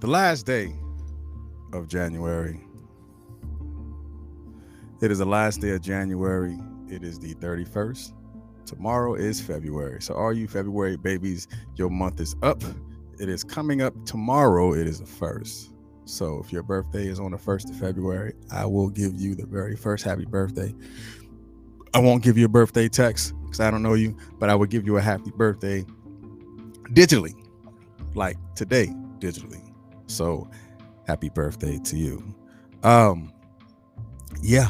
the last day of January. It is the last day of January. It is the 31st. Tomorrow is February. So, all you February babies, your month is up. It is coming up tomorrow. It is the first. So, if your birthday is on the 1st of February, I will give you the very first happy birthday. I won't give you a birthday text because I don't know you, but I will give you a happy birthday digitally, like today, digitally. So, happy birthday to you. Um, yeah.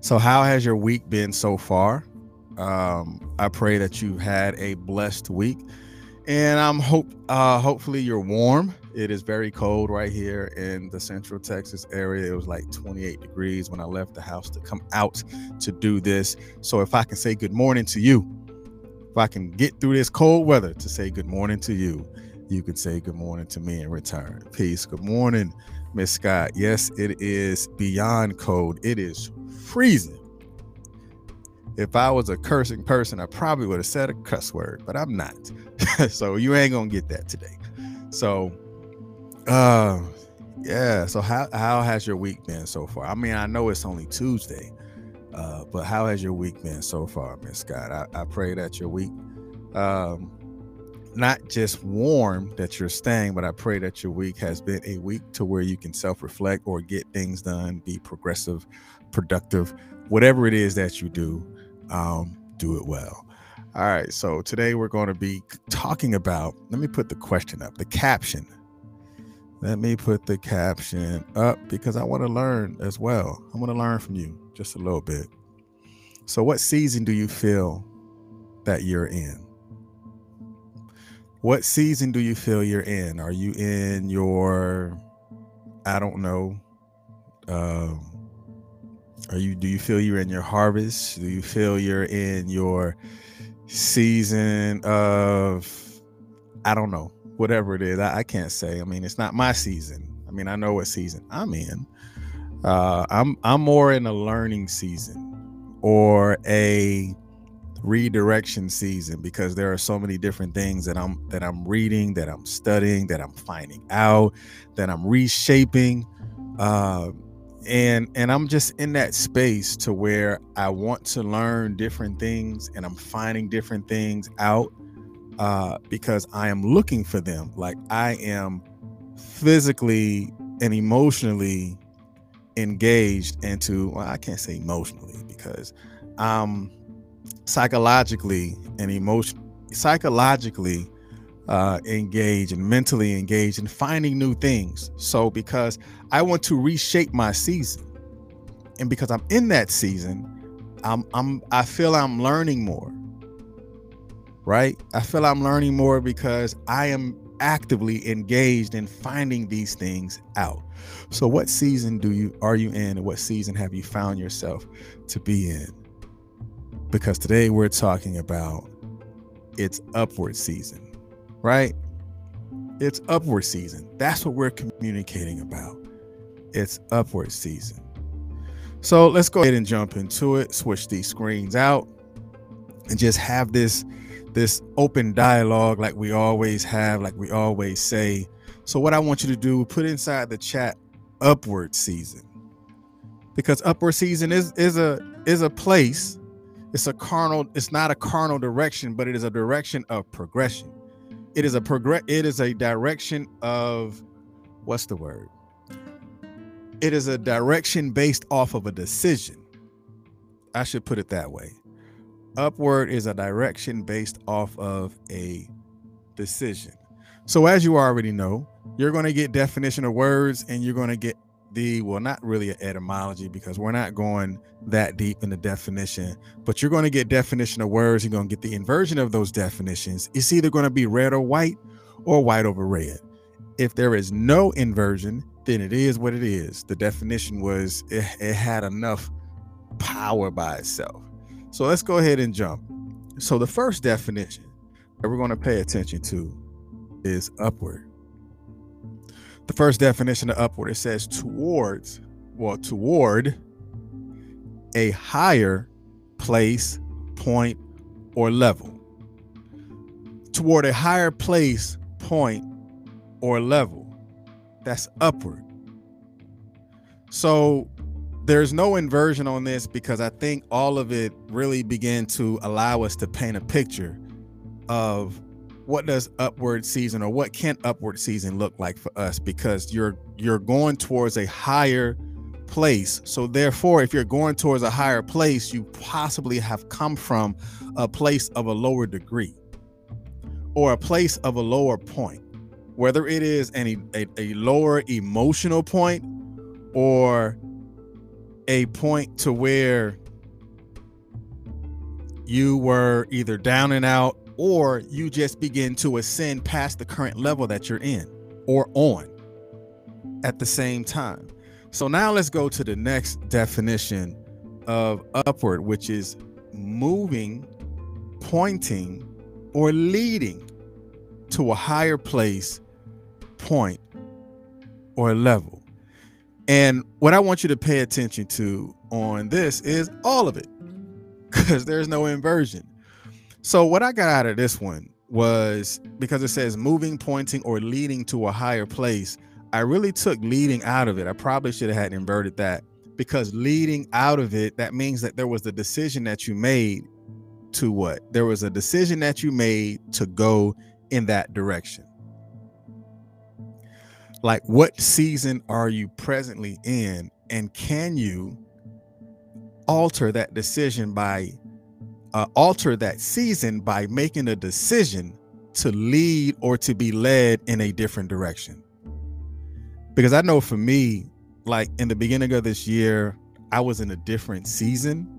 So, how has your week been so far? Um, I pray that you've had a blessed week, and I'm hope uh, hopefully you're warm. It is very cold right here in the Central Texas area. It was like 28 degrees when I left the house to come out to do this. So, if I can say good morning to you, if I can get through this cold weather to say good morning to you, you can say good morning to me in return. Peace. Good morning, Miss Scott. Yes, it is beyond cold. It is freezing. If I was a cursing person, I probably would have said a cuss word, but I'm not. so you ain't gonna get that today. So uh yeah. So how how has your week been so far? I mean, I know it's only Tuesday, uh, but how has your week been so far, Miss Scott? I, I pray that your week um not just warm that you're staying, but I pray that your week has been a week to where you can self reflect or get things done, be progressive, productive, whatever it is that you do, um, do it well. All right. So today we're going to be talking about, let me put the question up, the caption. Let me put the caption up because I want to learn as well. I want to learn from you just a little bit. So, what season do you feel that you're in? What season do you feel you're in? Are you in your, I don't know, um, are you, do you feel you're in your harvest? Do you feel you're in your season of, I don't know, whatever it is? I, I can't say. I mean, it's not my season. I mean, I know what season I'm in. Uh, I'm I'm more in a learning season or a redirection season because there are so many different things that I'm that I'm reading, that I'm studying, that I'm finding out, that I'm reshaping. Uh, and and I'm just in that space to where I want to learn different things and I'm finding different things out uh, because I am looking for them. Like I am physically and emotionally engaged into well, I can't say emotionally because I'm psychologically and emotion psychologically uh, engaged and mentally engaged in finding new things. So because I want to reshape my season, and because I'm in that season, I'm I'm I feel I'm learning more. Right? I feel I'm learning more because I am actively engaged in finding these things out. So what season do you are you in and what season have you found yourself to be in? Because today we're talking about it's upward season, right? It's upward season. That's what we're communicating about. It's upward season. So let's go ahead and jump into it, switch these screens out, and just have this this open dialogue like we always have, like we always say. So what I want you to do, put inside the chat upward season. Because upward season is is a is a place it's a carnal it's not a carnal direction but it is a direction of progression. It is a progress it is a direction of what's the word? It is a direction based off of a decision. I should put it that way. Upward is a direction based off of a decision. So as you already know you're going to get definition of words and you're going to get the well not really an etymology because we're not going that deep in the definition but you're going to get definition of words you're going to get the inversion of those definitions. It's either going to be red or white or white over red. If there is no inversion then it is what it is. The definition was it, it had enough power by itself. So let's go ahead and jump. So the first definition that we're going to pay attention to is upward the first definition of upward it says towards well toward a higher place point or level toward a higher place, point, or level. That's upward. So there's no inversion on this because I think all of it really began to allow us to paint a picture of what does upward season or what can upward season look like for us? Because you're you're going towards a higher place. So therefore if you're going towards a higher place you possibly have come from a place of a lower degree or a place of a lower point. Whether it is any a, a lower emotional point or a point to where you were either down and out or you just begin to ascend past the current level that you're in or on at the same time. So now let's go to the next definition of upward, which is moving, pointing, or leading to a higher place, point, or level. And what I want you to pay attention to on this is all of it because there's no inversion. So what I got out of this one was because it says moving, pointing, or leading to a higher place. I really took leading out of it. I probably should have had inverted that because leading out of it, that means that there was a decision that you made to what? There was a decision that you made to go in that direction. Like, what season are you presently in? And can you alter that decision by uh, alter that season by making a decision to lead or to be led in a different direction. Because I know for me, like in the beginning of this year, I was in a different season.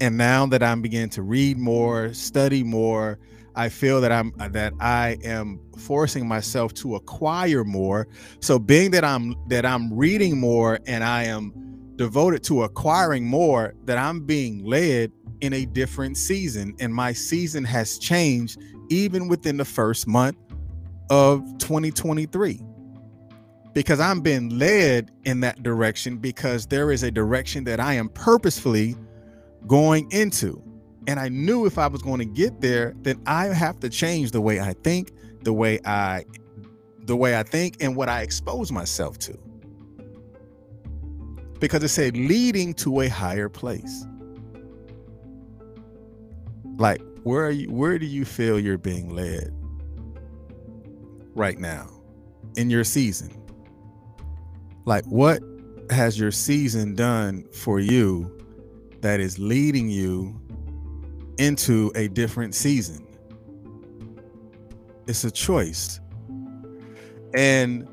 And now that I'm beginning to read more, study more, I feel that I'm that I am forcing myself to acquire more. So being that I'm that I'm reading more and I am devoted to acquiring more, that I'm being led in a different season. And my season has changed even within the first month of 2023 because I'm being led in that direction because there is a direction that I am purposefully going into. And I knew if I was going to get there, then I have to change the way I think, the way I the way I think and what I expose myself to. Because it said leading to a higher place. Like where are you where do you feel you're being led right now in your season? Like what has your season done for you that is leading you into a different season? It's a choice. And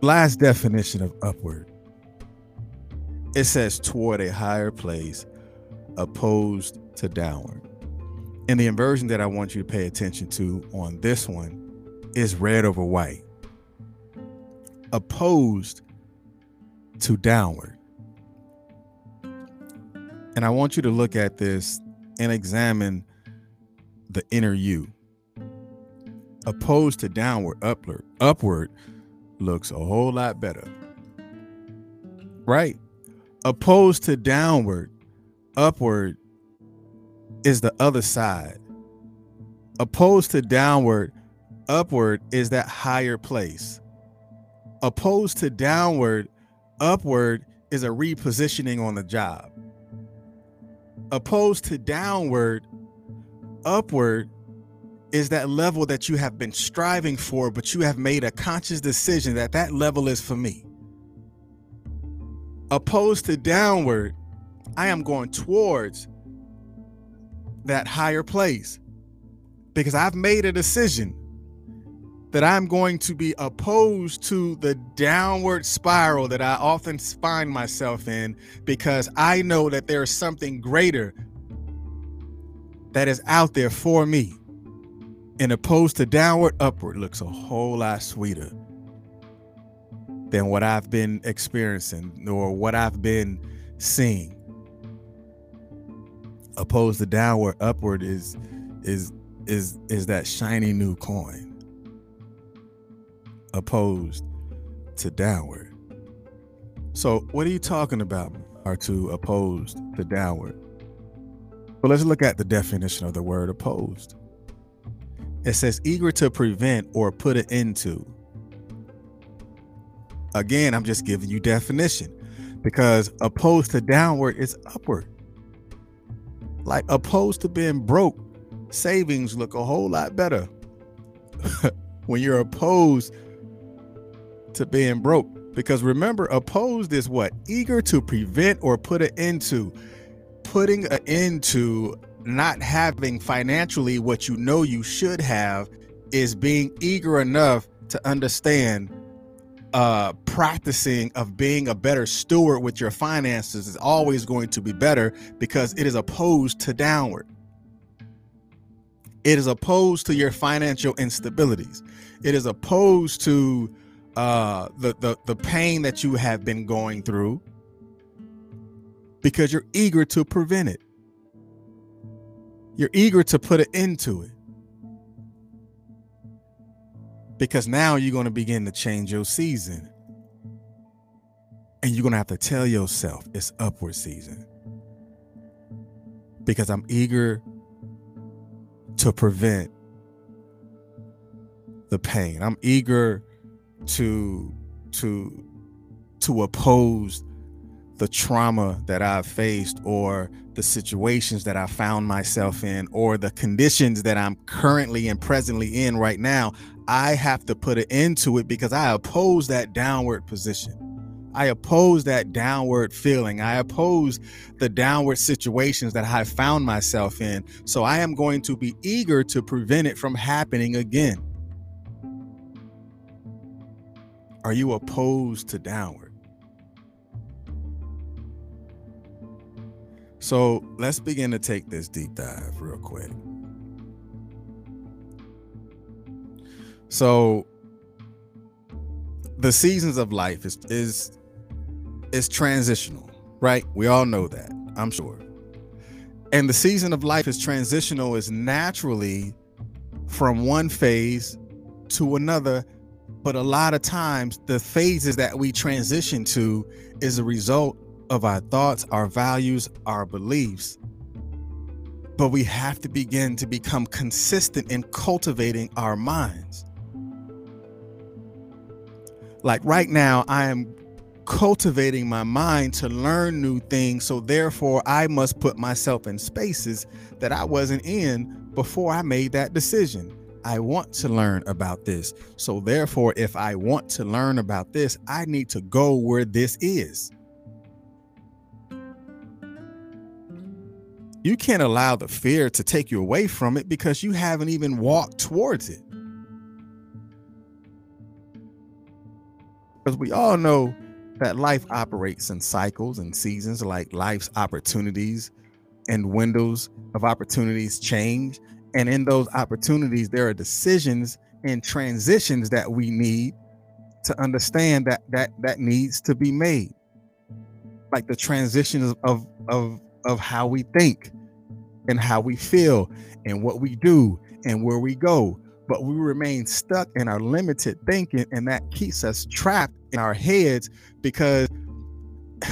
last definition of upward it says toward a higher place opposed to downward and the inversion that I want you to pay attention to on this one is red over white, opposed to downward. And I want you to look at this and examine the inner you. Opposed to downward, upward, upward looks a whole lot better. Right? Opposed to downward, upward is the other side. Opposed to downward, upward is that higher place. Opposed to downward, upward is a repositioning on the job. Opposed to downward, upward is that level that you have been striving for, but you have made a conscious decision that that level is for me. Opposed to downward, I am going towards that higher place because I've made a decision that I'm going to be opposed to the downward spiral that I often find myself in because I know that there is something greater that is out there for me. And opposed to downward, upward looks a whole lot sweeter than what I've been experiencing or what I've been seeing. Opposed to downward upward is is is is that shiny new coin. Opposed to downward. So what are you talking about are to opposed to downward? Well let's look at the definition of the word opposed. It says eager to prevent or put it into. Again, I'm just giving you definition because opposed to downward is upward. Like opposed to being broke, savings look a whole lot better when you're opposed to being broke. Because remember, opposed is what? Eager to prevent or put an end to. Putting an end to not having financially what you know you should have is being eager enough to understand uh practicing of being a better steward with your finances is always going to be better because it is opposed to downward. It is opposed to your financial instabilities. It is opposed to uh the the, the pain that you have been going through because you're eager to prevent it. You're eager to put an end to it. Because now you're going to begin to change your season. And you're going to have to tell yourself it's upward season. Because I'm eager to prevent the pain. I'm eager to to to oppose the trauma that I've faced or the situations that I found myself in or the conditions that I'm currently and presently in right now, I have to put an end to it because I oppose that downward position. I oppose that downward feeling. I oppose the downward situations that I found myself in. So I am going to be eager to prevent it from happening again. Are you opposed to downward? So let's begin to take this deep dive real quick. So the seasons of life is is is transitional, right? We all know that, I'm sure. And the season of life is transitional is naturally from one phase to another, but a lot of times the phases that we transition to is a result of our thoughts, our values, our beliefs. But we have to begin to become consistent in cultivating our minds. Like right now, I am cultivating my mind to learn new things. So therefore, I must put myself in spaces that I wasn't in before I made that decision. I want to learn about this. So therefore, if I want to learn about this, I need to go where this is. you can't allow the fear to take you away from it because you haven't even walked towards it. Because we all know that life operates in cycles and seasons, like life's opportunities and windows of opportunities change. And in those opportunities, there are decisions and transitions that we need to understand that that that needs to be made. Like the transitions of of of how we think and how we feel and what we do and where we go. But we remain stuck in our limited thinking, and that keeps us trapped in our heads because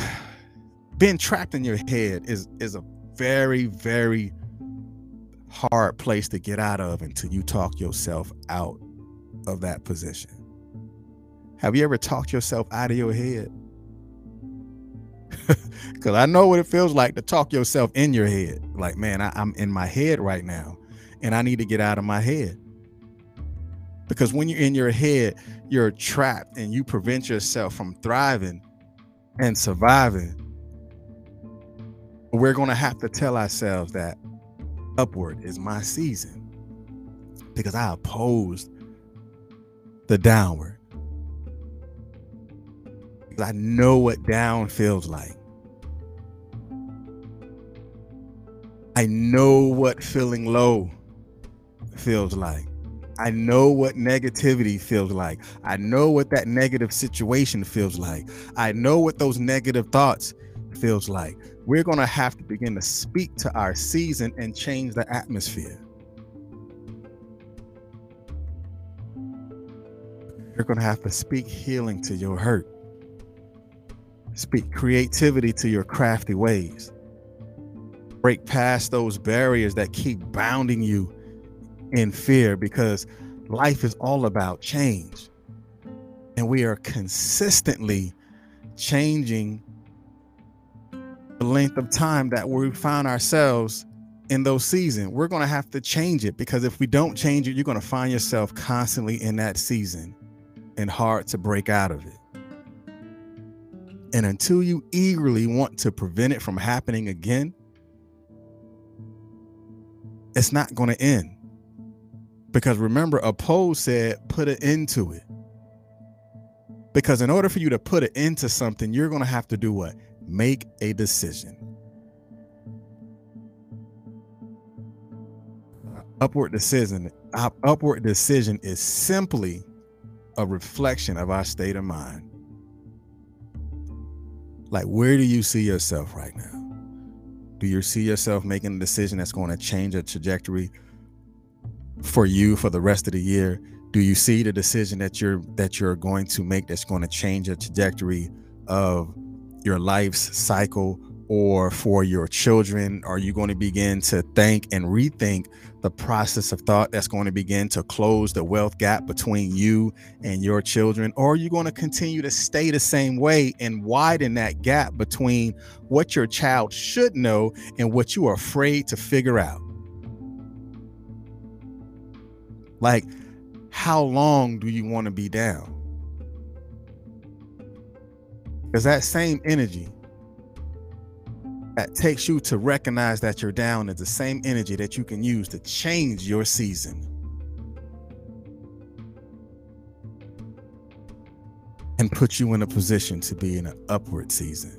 being trapped in your head is is a very, very hard place to get out of until you talk yourself out of that position. Have you ever talked yourself out of your head? Because I know what it feels like to talk yourself in your head. Like, man, I, I'm in my head right now and I need to get out of my head. Because when you're in your head, you're trapped and you prevent yourself from thriving and surviving. We're going to have to tell ourselves that upward is my season because I opposed the downward. I know what down feels like. I know what feeling low feels like. I know what negativity feels like. I know what that negative situation feels like. I know what those negative thoughts feels like. We're going to have to begin to speak to our season and change the atmosphere. You're going to have to speak healing to your hurt. Speak creativity to your crafty ways. Break past those barriers that keep bounding you in fear because life is all about change. And we are consistently changing the length of time that we find ourselves in those seasons. We're going to have to change it because if we don't change it, you're going to find yourself constantly in that season and hard to break out of it. And until you eagerly want to prevent it from happening again, it's not going to end. Because remember, oppose said, put an end to it. Because in order for you to put it into something, you're going to have to do what? Make a decision. Upward decision, uh, upward decision is simply a reflection of our state of mind. Like, where do you see yourself right now? Do you see yourself making a decision that's going to change a trajectory for you for the rest of the year? Do you see the decision that you're that you're going to make that's going to change the trajectory of your life's cycle or for your children? Are you going to begin to think and rethink the process of thought that's going to begin to close the wealth gap between you and your children? Or are you going to continue to stay the same way and widen that gap between what your child should know and what you are afraid to figure out? Like, how long do you want to be down? Because that same energy that takes you to recognize that you're down is the same energy that you can use to change your season. And put you in a position to be in an upward season.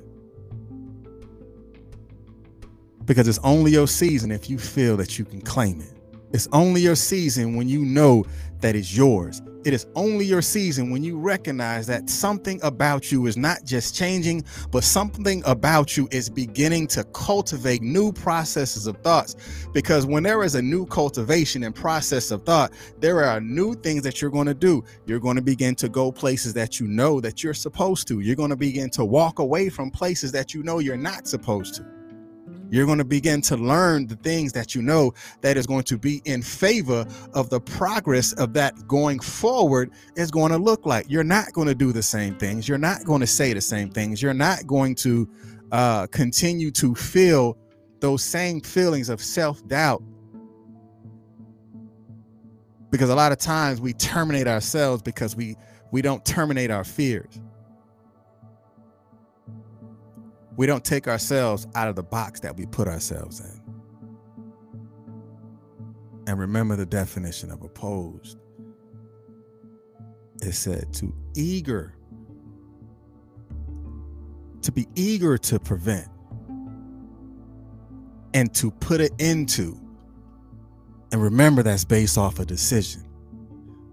Because it's only your season if you feel that you can claim it. It's only your season when you know that it's yours. It is only your season when you recognize that something about you is not just changing, but something about you is beginning to cultivate new processes of thoughts. Because when there is a new cultivation and process of thought, there are new things that you're going to do. You're going to begin to go places that you know that you're supposed to. You're going to begin to walk away from places that you know you're not supposed to. You're going to begin to learn the things that you know that is going to be in favor of the progress of that going forward is going to look like. You're not going to do the same things. You're not going to say the same things. You're not going to uh, continue to feel those same feelings of self doubt. Because a lot of times we terminate ourselves because we we don't terminate our fears. We don't take ourselves out of the box that we put ourselves in. And remember the definition of opposed. It said to eager, to be eager to prevent and to put it into. And remember, that's based off a decision.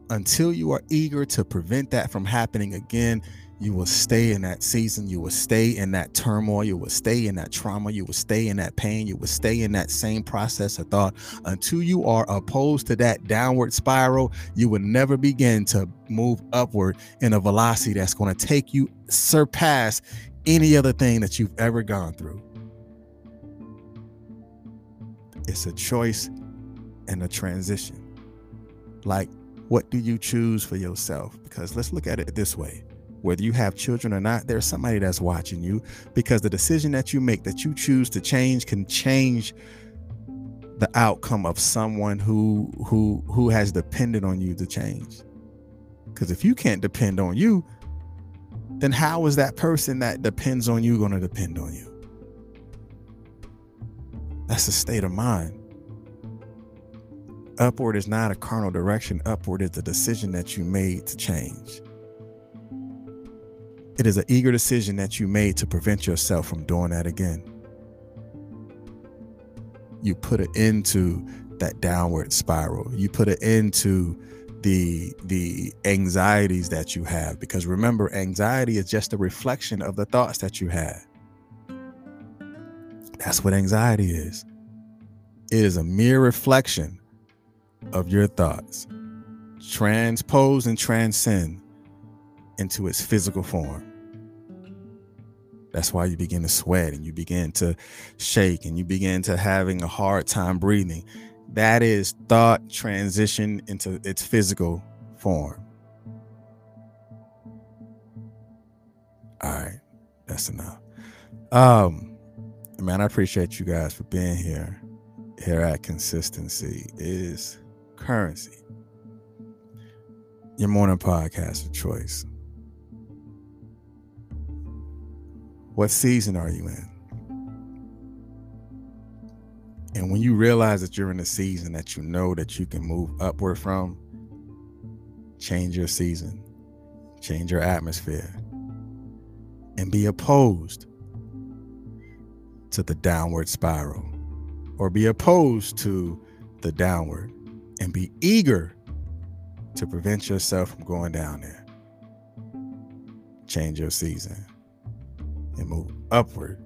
Until you are eager to prevent that from happening again, you will stay in that season. You will stay in that turmoil. You will stay in that trauma. You will stay in that pain. You will stay in that same process of thought until you are opposed to that downward spiral. You will never begin to move upward in a velocity that's going to take you surpass any other thing that you've ever gone through. It's a choice and a transition. Like, what do you choose for yourself? Because let's look at it this way whether you have children or not, there's somebody that's watching you because the decision that you make that you choose to change can change the outcome of someone who who who has depended on you to change. Because if you can't depend on you, then how is that person that depends on you going to depend on you? That's a state of mind. Upward is not a carnal direction. Upward is the decision that you made to change. It is an eager decision that you made to prevent yourself from doing that again. You put it into that downward spiral. You put it into the the anxieties that you have because remember anxiety is just a reflection of the thoughts that you had. That's what anxiety is. It is a mere reflection of your thoughts. Transpose and transcend into its physical form. That's why you begin to sweat and you begin to shake and you begin to having a hard time breathing. That is thought transition into its physical form. All right, that's enough. Um, man, I appreciate you guys for being here. Here at Consistency is currency. Your morning podcast of choice. What season are you in? And when you realize that you're in a season that you know that you can move upward from, change your season, change your atmosphere, and be opposed to the downward spiral or be opposed to the downward and be eager to prevent yourself from going down there. Change your season and move upward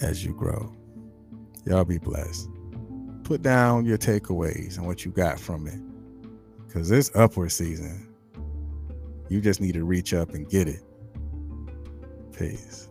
as you grow. Y'all be blessed. Put down your takeaways and what you got from it. Because this upward season, you just need to reach up and get it. Peace.